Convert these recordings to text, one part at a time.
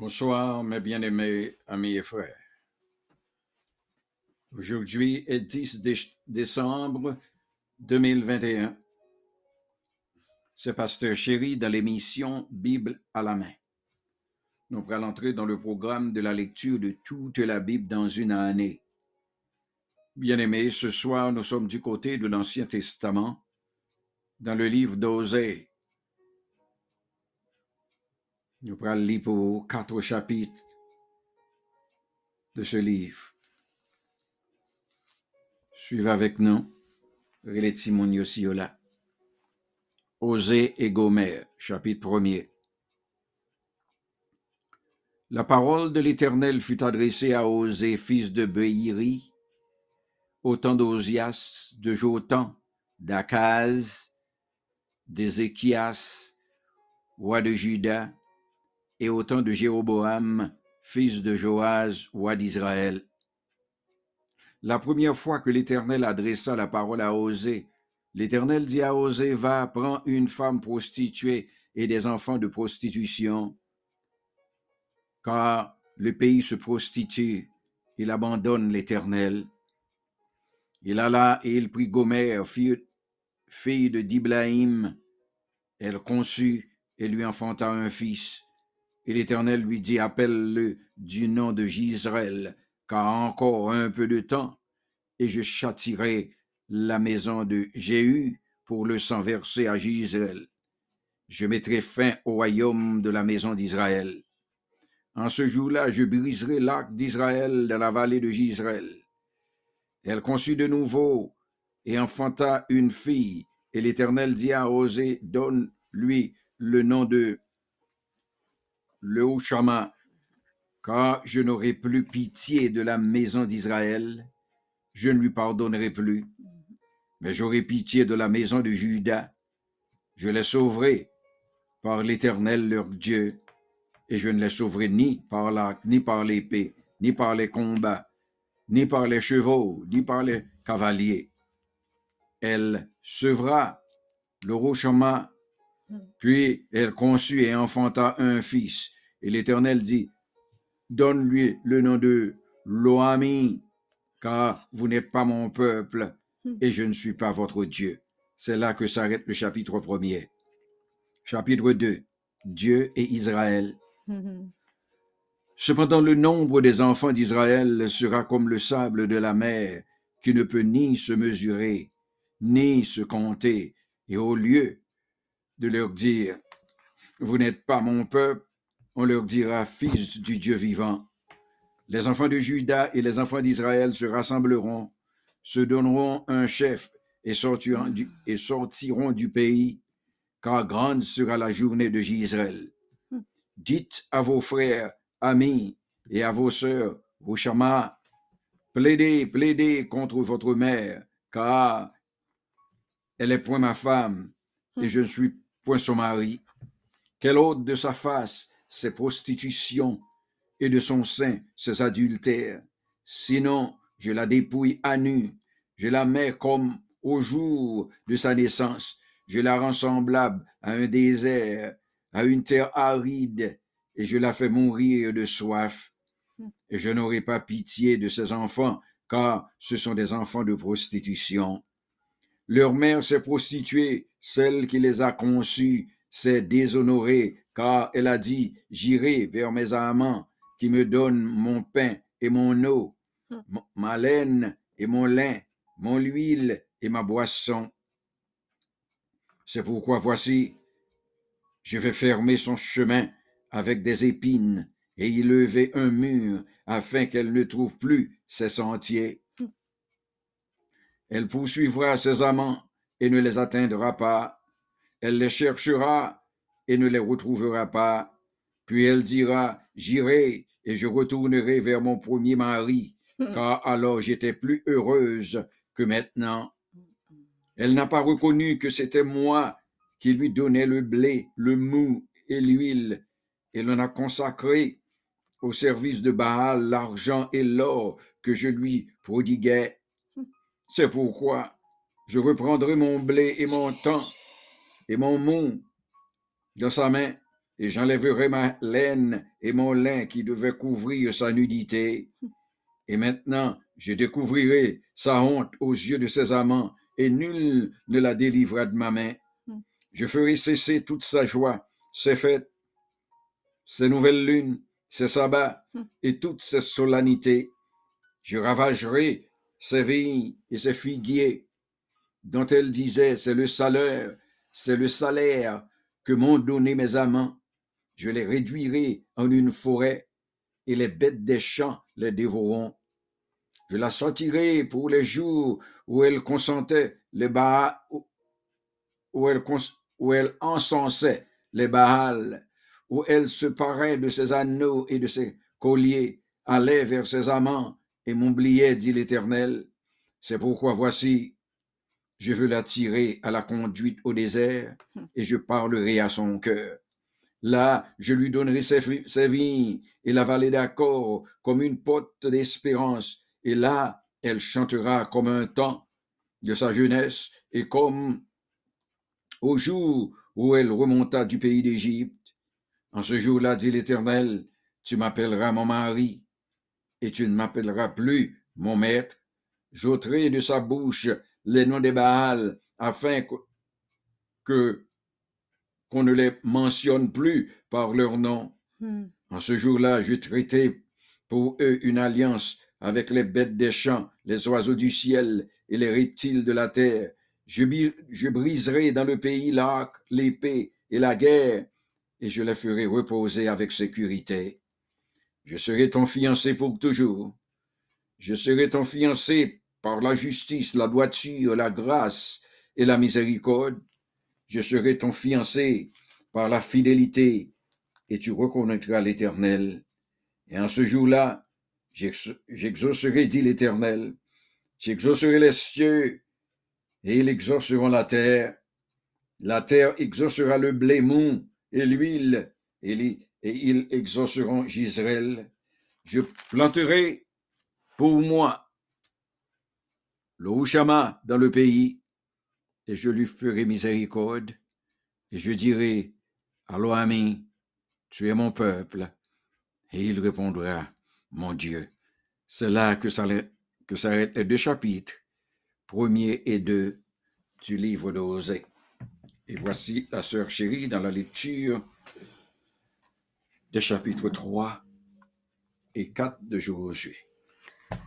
Bonsoir, mes bien-aimés amis et frères. Aujourd'hui est 10 dé- décembre 2021. C'est Pasteur Chéri dans l'émission Bible à la main. Nous allons entrer dans le programme de la lecture de toute la Bible dans une année. Bien-aimés, ce soir, nous sommes du côté de l'Ancien Testament, dans le livre d'Osée. Nous allons lire pour quatre chapitres de ce livre. Suivez avec nous. Relais Timon Yosiola. Osée et Gomer, chapitre 1er. La parole de l'Éternel fut adressée à Osée, fils de Beïri, au temps d'Osias, de Jotan, d'Akaz, d'Ézéchias, roi de Juda, et au temps de Jéroboam, fils de Joaz, roi d'Israël. La première fois que l'Éternel adressa la parole à Osée, l'Éternel dit à Osée, va, prends une femme prostituée et des enfants de prostitution, car le pays se prostitue, il abandonne l'Éternel. Il alla et il prit Gomer, fille, fille de Diblaïm. Elle conçut et lui enfanta un fils. Et l'Éternel lui dit, appelle-le du nom de Gisraël, car encore un peu de temps, et je châtirai la maison de Jéhu pour le sang versé à Gisraël. Je mettrai fin au royaume de la maison d'Israël. En ce jour-là, je briserai l'arc d'Israël dans la vallée de Gisraël. Elle conçut de nouveau et enfanta une fille, et l'Éternel dit à Osée, donne-lui le nom de le Hoshama, car je n'aurai plus pitié de la maison d'Israël, je ne lui pardonnerai plus, mais j'aurai pitié de la maison de Juda, je les sauverai par l'Éternel leur Dieu, et je ne les sauverai ni par l'arc, ni par l'épée, ni par les combats, ni par les chevaux, ni par les cavaliers. Elle sevra le Rochama, puis elle conçut et enfanta un fils. Et l'Éternel dit, Donne-lui le nom de Loami, car vous n'êtes pas mon peuple, et je ne suis pas votre Dieu. C'est là que s'arrête le chapitre premier. Chapitre 2. Dieu et Israël. Cependant, le nombre des enfants d'Israël sera comme le sable de la mer, qui ne peut ni se mesurer, ni se compter. Et au lieu de leur dire, Vous n'êtes pas mon peuple, on leur dira, Fils du Dieu vivant. Les enfants de Juda et les enfants d'Israël se rassembleront, se donneront un chef et sortiront du, et sortiront du pays, car grande sera la journée de Gisraël. Dites à vos frères, amis, et à vos sœurs, vos chamas, plaidez, plaidez contre votre mère, car elle est point ma femme, et je ne suis point son mari. Qu'elle ôte de sa face ses prostitutions, et de son sein ses adultères. Sinon, je la dépouille à nu, je la mets comme au jour de sa naissance, je la rends semblable à un désert, à une terre aride, et je la fais mourir de soif. Et je n'aurai pas pitié de ses enfants, car ce sont des enfants de prostitution. Leur mère s'est prostituée, celle qui les a conçus s'est déshonorée, car elle a dit, J'irai vers mes amants qui me donnent mon pain et mon eau, m- ma laine et mon lin, mon huile et ma boisson. C'est pourquoi voici, je vais fermer son chemin avec des épines et y lever un mur afin qu'elle ne trouve plus ses sentiers. Elle poursuivra ses amants et ne les atteindra pas. Elle les cherchera et ne les retrouvera pas. Puis elle dira, J'irai et je retournerai vers mon premier mari, car alors j'étais plus heureuse que maintenant. Elle n'a pas reconnu que c'était moi qui lui donnais le blé, le mou et l'huile. Elle en a consacré au service de Baal l'argent et l'or que je lui prodiguais. C'est pourquoi je reprendrai mon blé et mon temps et mon mou dans sa main, et j'enlèverai ma laine et mon lin qui devait couvrir sa nudité. Et maintenant, je découvrirai sa honte aux yeux de ses amants, et nul ne la délivrera de ma main. Hmm. Je ferai cesser toute sa joie, ses fêtes, ses nouvelles lunes, ses sabbats Hmm. et toutes ses solennités. Je ravagerai ses vignes et ses figuiers, dont elle disait, c'est le salaire, c'est le salaire que m'ont donné mes amants. Je les réduirai en une forêt, et les bêtes des champs les dévoreront. Je la sortirai pour les jours où elle consentait les Baals, où elle, où elle encensait les Baals, où elle se parait de ses anneaux et de ses colliers, allait vers ses amants et m'oubliait, dit l'Éternel. C'est pourquoi voici, je veux la tirer à la conduite au désert et je parlerai à son cœur. Là, je lui donnerai ses vignes et la vallée d'accord comme une porte d'espérance. Et là, elle chantera comme un temps de sa jeunesse et comme au jour où elle remonta du pays d'Égypte. En ce jour-là, dit l'Éternel, tu m'appelleras mon mari et tu ne m'appelleras plus mon maître. J'ôterai de sa bouche les noms des Baals afin que, qu'on ne les mentionne plus par leur nom. Hmm. En ce jour-là, je traitai pour eux une alliance avec les bêtes des champs, les oiseaux du ciel et les reptiles de la terre. Je, je briserai dans le pays l'arc, l'épée et la guerre, et je les ferai reposer avec sécurité. Je serai ton fiancé pour toujours. Je serai ton fiancé par la justice, la droiture, la grâce et la miséricorde. Je serai ton fiancé par la fidélité, et tu reconnaîtras l'Éternel. Et en ce jour-là, j'ex- j'exaucerai, dit l'Éternel, j'exaucerai les cieux, et ils exauceront la terre. La terre exaucera le blé mou et l'huile, et, et ils exauceront Gisraël. Je planterai pour moi le dans le pays, et je lui ferai miséricorde, et je dirai à l'Oami, tu es mon peuple, et il répondra, mon Dieu. C'est là que s'arrêtent les deux chapitres, premier et deux du livre d'Osée. Et voici la sœur chérie dans la lecture des chapitres 3 et 4 de Josué.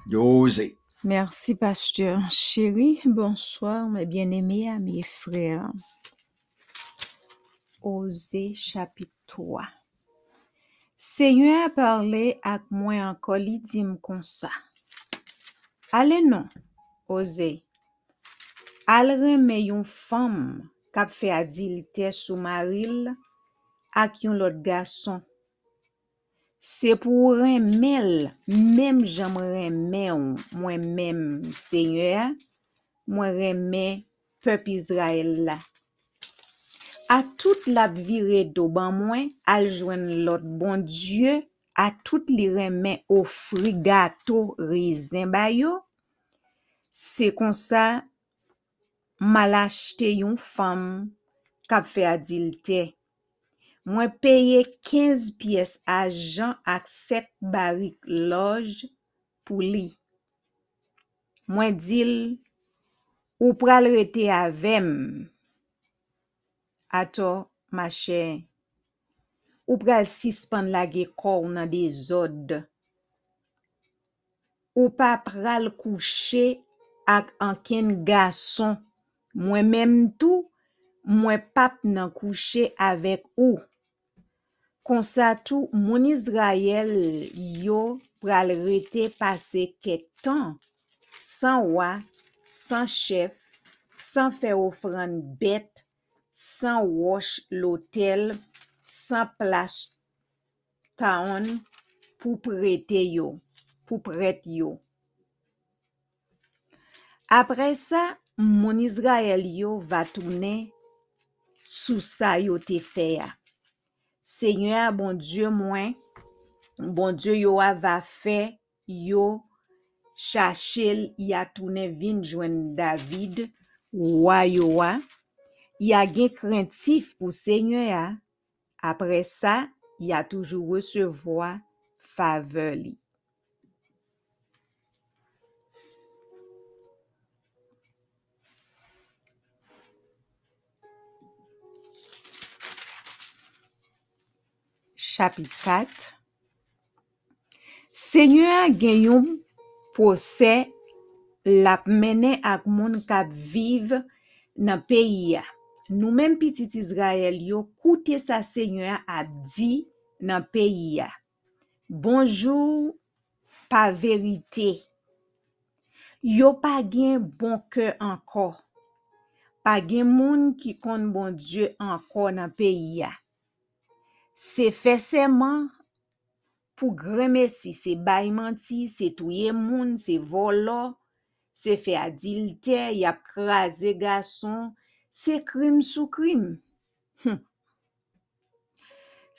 D'Osée. Merci, pasteur. Chérie, bonsoir, mes bien-aimés amis frères. Osée chapitre 3. Seigneur a parlé ak mwen ankon li dim kon sa. Ale non, Osée. Al reme yon fam kap fe adilte sou maril ak yon lot gason. Se pou remel, mem jam remen, mwen mem seigneur, mwen remen pep Israel la. A tout la vire do ban mwen, aljwen lot bon Diyo, a tout li remen ofri gato rezen bayo, se konsa malache te yon fam kap fe adilte. Mwen peye 15 piyes ajan ak 7 barik loj pou li. Mwen dil, ou pral rete avem. Ato, ma chè, ou pral sispan lage kor nan de zod. Ou pa pral kouche ak anken gason. Mwen menm tou, mwen pap nan kouche avek ou. konsa tou moun Izrayel yo pral rete pase ket tan, san wa, san chef, san fe ofran bet, san wosh lotel, san plas taon pou prete yo, pou pret yo. Apre sa, moun Izrayel yo va toune sou sa yo te feya. Seigneur bon Dieu mwen, bon Dieu yo a va fe yo chachel ya toune vin David, wa yo a, ya gen krentif pou Seigneur Apre sa, ya toujou resevoa fave li. chapit 4, Senyor gen yon pose lap mene ak moun kap vive nan peyi ya. Nou men pitit Izrael yo koute sa senyor ap di nan peyi ya. Bonjou pa verite. Yo pa gen bon ke anko. Pa gen moun ki kon bon Diyo anko nan peyi ya. Se fè seman pou gremesi, se bay manti, se touye moun, se volo, se fè adilte, yap kraze gason, se krim sou krim.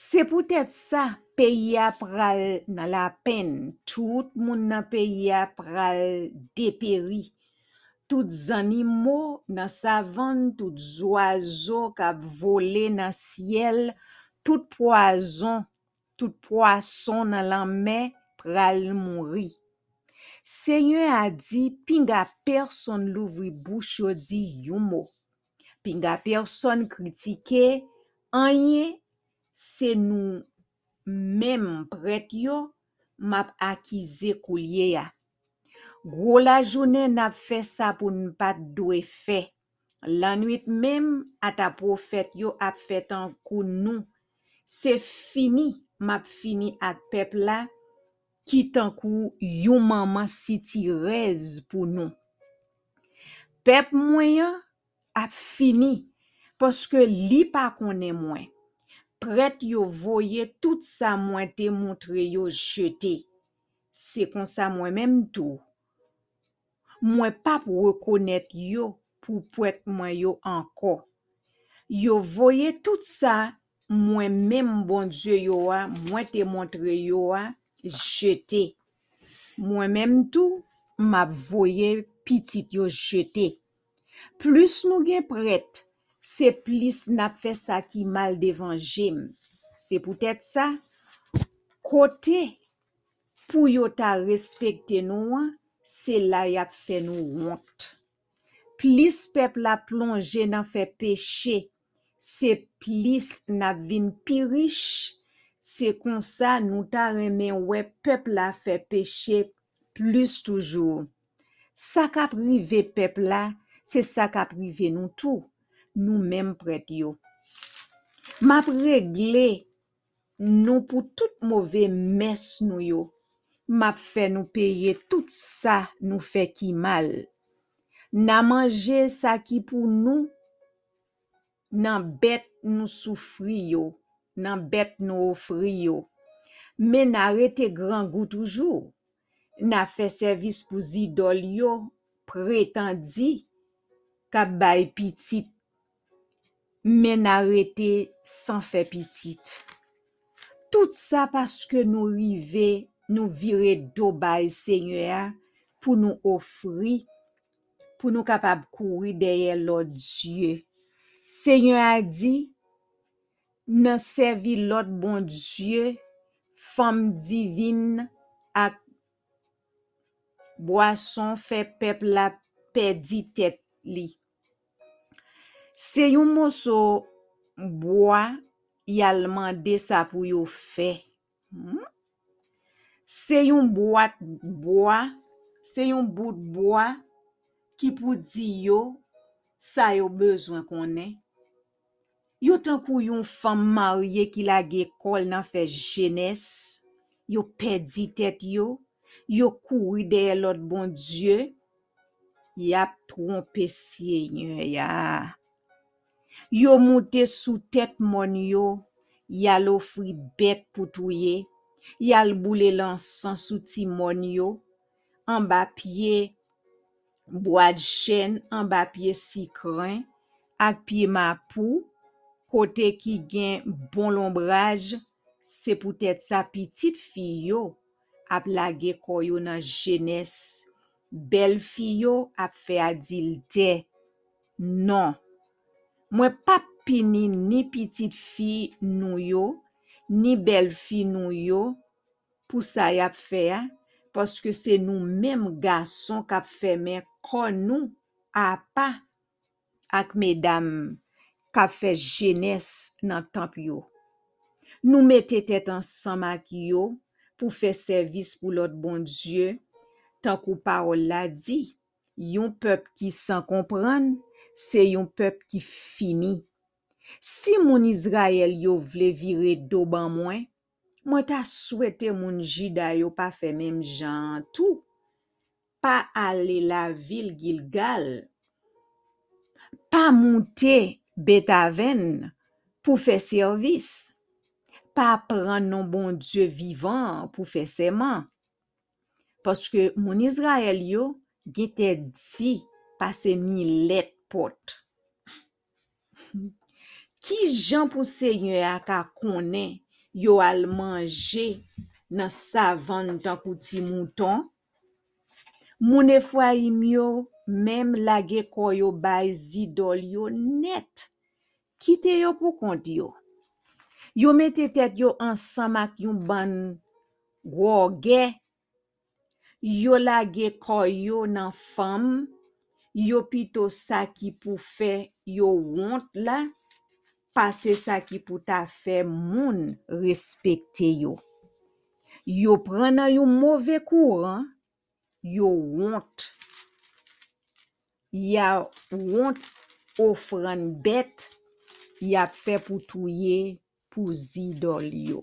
Se pou tèt sa, peyi ap ral nan la pen, tout moun nan peyi ap ral deperi. Tout zanimo nan savan, tout zoazo kap vole nan siel, tout poazon, tout poason nan lanme pral mouri. Senyen a di, pinga person louvri bouch yo di yumo. Pinga person kritike, anye se nou mem pret yo map akize kou liye ya. Gwo la jounen nap fe sa pou nou pat dwe e fe. Lanwit mem, ata profet yo ap fet an kou nou se fini map fini ak pep la ki tankou yon maman siti rez pou nou. Pep mwen ap fini poske li pa konen mwen. Pret yo voye tout sa mwen te montre yo jete. Se kon sa mwen menm tou. Mwen pap rekonet yo pou pwet mwen yo anko. Yo voye tout sa mwen menm bon Diyo yo a, mwen te montre yo a, jete. Mwen menm tou, map voye pitit yo jete. Plus nou gen pret, se plis nap fe sa ki mal devan jem. Se poutet sa, kote pou yo ta respekte nou an, se la yap fe nou wont. Plis pep la plonje nan fe peche, se plis nap vin pi riche, se kon sa nou ta remen we pep la fe peche plus toujou. Sa ka prive pep la, se sa ka prive nou tou, nou menm pret yo. Map regle nou pou tout mouve mes nou yo. Map fe nou peye tout sa nou fe ki mal. Na manje sa ki pou nou, nan bet nou soufri yo, nan bet nou ofri yo. Men nan rete gran gou toujou, nan fe servis pou zidol yo, pretandi, kap bay pitit, men nan rete san fe pitit. Tout sa paske nou rive, nou vire do bay senye, pou nou ofri, pou nou kapab kouri deye lo Diyo. Senyon a di, nan servi lot bon Diyo, fam divin ak boason fe pep la pedi tet li. Se yon moso boa, yalman de sa pou yo fe. Hmm? Se yon boat boa, se yon bout boa, ki pou di yo, sa yo bezwen konen. Yo tankou yon fam marye ki la ge kol nan fe jenes, yo pedi tet yo, yo koui deye lot bon Diyo, yap trompe siye nye ya. Yo moute sou tet mon yo, yal ofri bet pou touye, yal boule lansan sou ti mon yo, an ba pye boad chen an ba piye sikren ak piye mapou, kote ki gen bon lombraj, se pou tèt sa pitit fiyo ap lage koyo nan jenes. Bel fiyo ap fe adilte. Non, mwen pa pini ni pitit fi nou yo, ni bel fi nou yo, pou sa yap fe a, paske se nou menm gason kap fe men kon nou apa ak medam ka fe jenes nan tamp yo. Nou mette tet ansam ak yo pou fe servis pou lot bon Diyo, tankou parol la di, yon pep ki san kompran, se yon pep ki fini. Si moun Izrael yo vle vire do ban mwen, mwen ta souwete moun jida yo pa fe mem jan tou. pa ale la vil Gilgal, pa monte Betaven pou fe servis, pa pran non bon Diyo vivan pou fe seman. Paske moun Israel yo gete di pase mi let pot. Ki jan pou se nye a ka konen yo al manje nan savan tan kouti mouton? Moun efwayim yo, mem lage koyo bay zidol yo net. Kite yo pou kont yo. Yo mette tet yo ansamak yon ban gwo ge. Yo lage koyo nan fam. Yo pito sa ki pou fe yo wont la. Pase sa ki pou ta fe moun respekte yo. Yo prena yon mouve kouran. yo want. Ya want ofran bet, ya fe pou touye pou zidol yo.